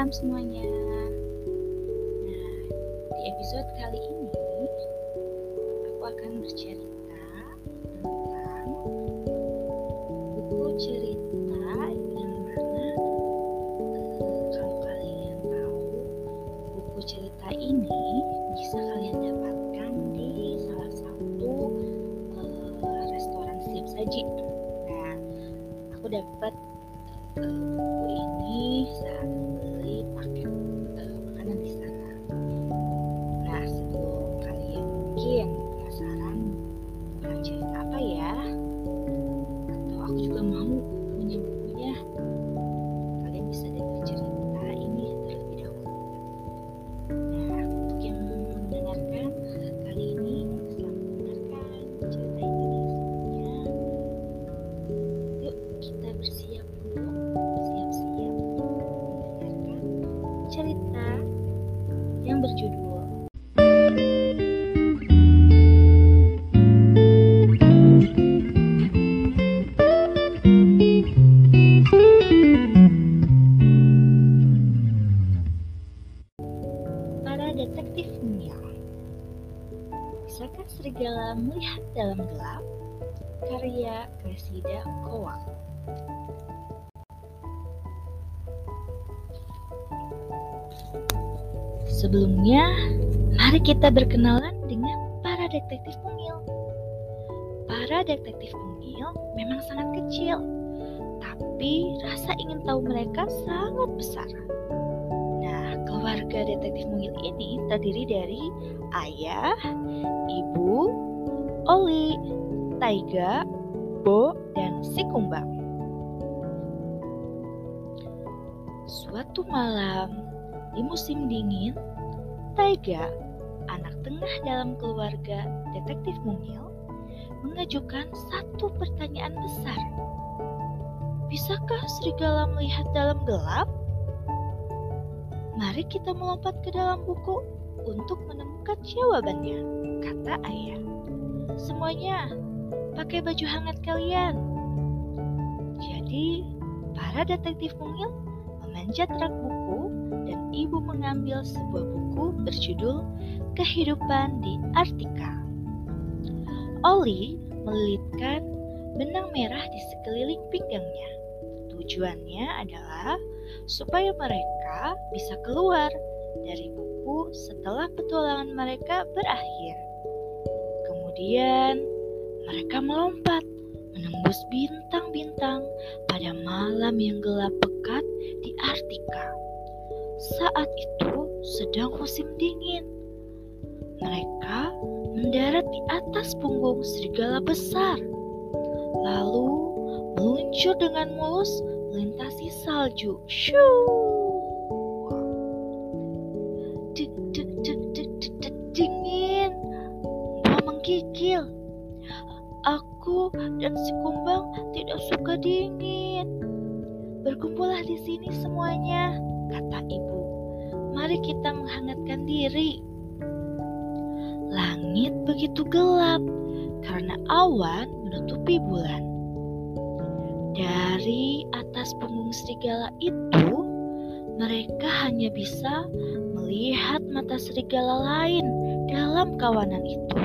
malam semuanya. Nah, di episode kali ini aku akan bercerita tentang buku cerita yang mana eh, kalau kalian tahu buku cerita ini bisa kalian dapatkan di salah satu eh, restoran siap saji. Nah, aku dapat buku ini saat membeli paket berjudul Para Detektif serigala melihat dalam gelap? Karya Resida Kowal. Sebelumnya, mari kita berkenalan dengan para detektif mungil. Para detektif mungil memang sangat kecil, tapi rasa ingin tahu mereka sangat besar. Nah, keluarga detektif mungil ini terdiri dari ayah, ibu, Oli, Taiga, Bo, dan si Kumbang. Suatu malam di musim dingin, Taiga, anak tengah dalam keluarga detektif mungil, mengajukan satu pertanyaan besar. Bisakah serigala melihat dalam gelap? Mari kita melompat ke dalam buku untuk menemukan jawabannya, kata ayah. Semuanya, pakai baju hangat kalian. Jadi, para detektif mungil memanjat rak buku ibu mengambil sebuah buku berjudul Kehidupan di Artika. Oli melilitkan benang merah di sekeliling pinggangnya. Tujuannya adalah supaya mereka bisa keluar dari buku setelah petualangan mereka berakhir. Kemudian mereka melompat menembus bintang-bintang pada malam yang gelap pekat di Artika. Saat itu sedang musim dingin. Mereka mendarat di atas punggung serigala besar, lalu meluncur dengan mulus melintasi salju. Shoo! Dingin. Mau menggigil. Aku dan si kumbang tidak suka dingin. Berkumpullah di sini semuanya, kata ibu. Mari kita menghangatkan diri. Langit begitu gelap karena awan menutupi bulan. Dari atas punggung serigala itu, mereka hanya bisa melihat mata serigala lain dalam kawanan itu.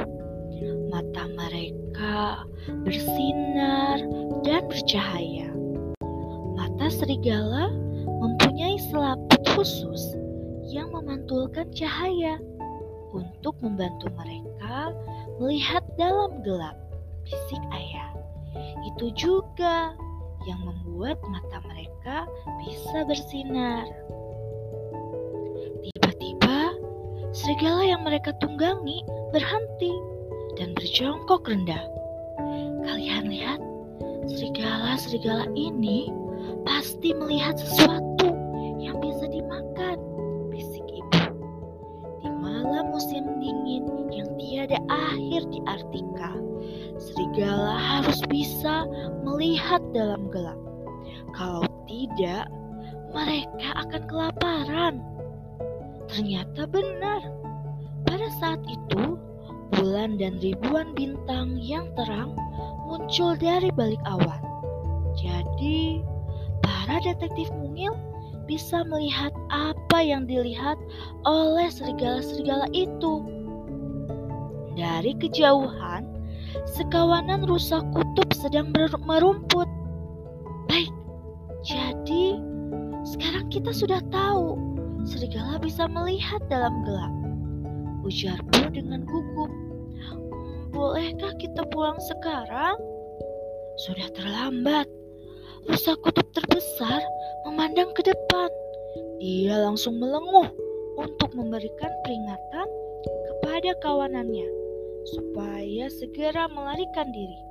Mata mereka bersinar dan bercahaya. Mata serigala mempunyai selaput khusus yang memantulkan cahaya untuk membantu mereka melihat dalam gelap, bisik ayah. Itu juga yang membuat mata mereka bisa bersinar. Tiba-tiba, serigala yang mereka tunggangi berhenti dan berjongkok rendah. Kalian lihat, serigala-serigala ini pasti melihat sesuatu yang bisa dimakan, bisik ibu. Di malam musim dingin yang tiada akhir di Artika, serigala harus bisa melihat dalam gelap. Kalau tidak, mereka akan kelaparan. Ternyata benar. Pada saat itu, bulan dan ribuan bintang yang terang muncul dari balik awan. Jadi, para detektif mungil bisa melihat apa yang dilihat oleh serigala-serigala itu. Dari kejauhan, sekawanan rusa kutub sedang merumput. Baik, jadi sekarang kita sudah tahu serigala bisa melihat dalam gelap. Ujarku dengan gugup. Bolehkah kita pulang sekarang? Sudah terlambat. Rusa kutub terbesar memandang ke depan. Dia langsung melenguh untuk memberikan peringatan kepada kawanannya supaya segera melarikan diri.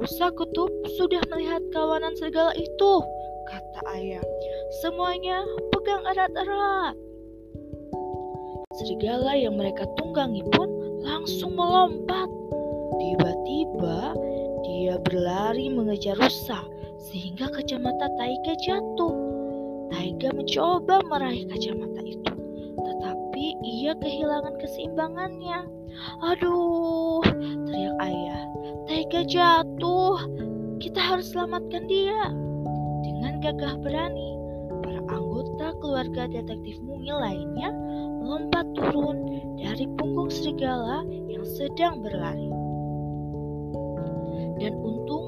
Rusa kutub sudah melihat kawanan serigala itu, kata ayah. Semuanya pegang erat-erat. Serigala yang mereka tunggangi pun langsung melompat. Tiba-tiba dia berlari mengejar rusa sehingga kacamata Taiga jatuh. Taiga mencoba meraih kacamata itu, tetapi ia kehilangan keseimbangannya. Aduh, teriak ayah. Taiga jatuh. Kita harus selamatkan dia. Dengan gagah berani, para anggota keluarga detektif mungil lainnya melompat turun dari punggung serigala yang sedang berlari. Dan untungnya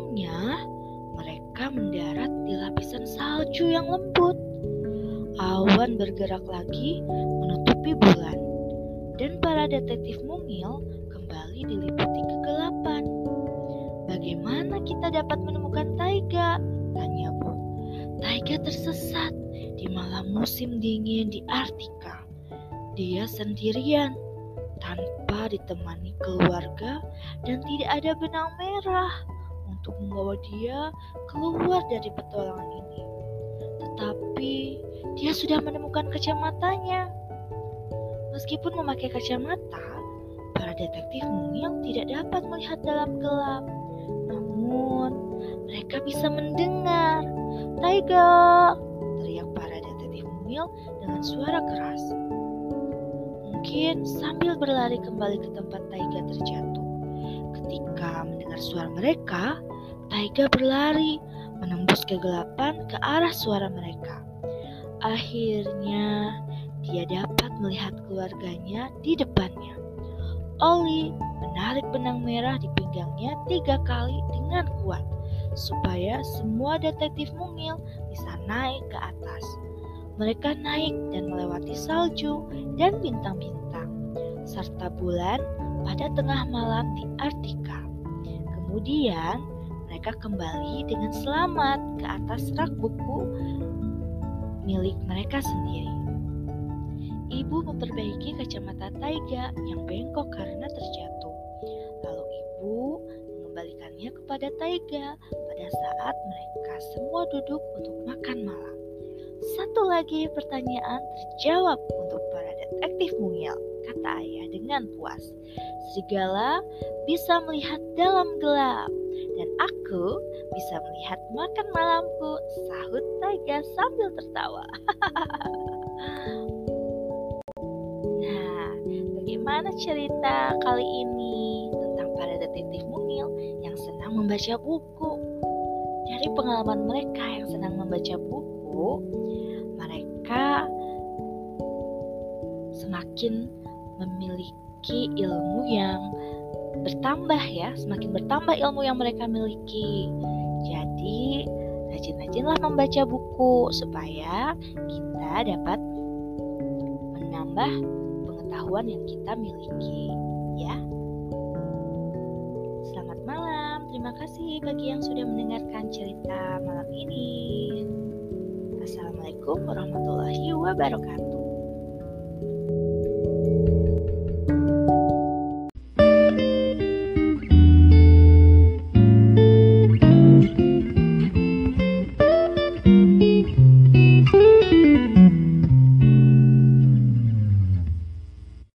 mendarat di lapisan salju yang lembut. Awan bergerak lagi menutupi bulan, dan para detektif mungil kembali diliputi kegelapan. Bagaimana kita dapat menemukan Taiga? Tanya Bu. Taiga tersesat di malam musim dingin di Artika. Dia sendirian, tanpa ditemani keluarga dan tidak ada benang merah untuk membawa dia keluar dari petualangan ini. Tetapi dia sudah menemukan kacamatanya. Meskipun memakai kacamata, para detektif mungil tidak dapat melihat dalam gelap. Namun, mereka bisa mendengar. Taiga! Teriak para detektif mungil dengan suara keras mungkin sambil berlari kembali ke tempat Taiga terjatuh. Ketika mendengar suara mereka, Taiga berlari menembus kegelapan ke arah suara mereka. Akhirnya, dia dapat melihat keluarganya di depannya. Oli menarik benang merah di pinggangnya tiga kali dengan kuat, supaya semua detektif mungil bisa naik ke atas. Mereka naik dan melewati salju dan bintang-bintang serta bulan pada tengah malam di Artika. Kemudian mereka kembali dengan selamat ke atas rak buku milik mereka sendiri. Ibu memperbaiki kacamata Taiga yang bengkok karena terjatuh. Lalu ibu mengembalikannya kepada Taiga pada saat mereka semua duduk untuk makan malam. Satu lagi pertanyaan terjawab untuk para detektif mungil kata ayah dengan puas. Serigala bisa melihat dalam gelap, dan aku bisa melihat makan malamku, sahut Taiga sambil tertawa. nah, bagaimana cerita kali ini tentang para detektif mungil yang senang membaca buku? Dari pengalaman mereka yang senang membaca buku, mereka semakin memiliki ilmu yang bertambah ya, semakin bertambah ilmu yang mereka miliki. Jadi, rajin-rajinlah membaca buku supaya kita dapat menambah pengetahuan yang kita miliki, ya. Selamat malam. Terima kasih bagi yang sudah mendengarkan cerita malam ini. Assalamualaikum warahmatullahi wabarakatuh.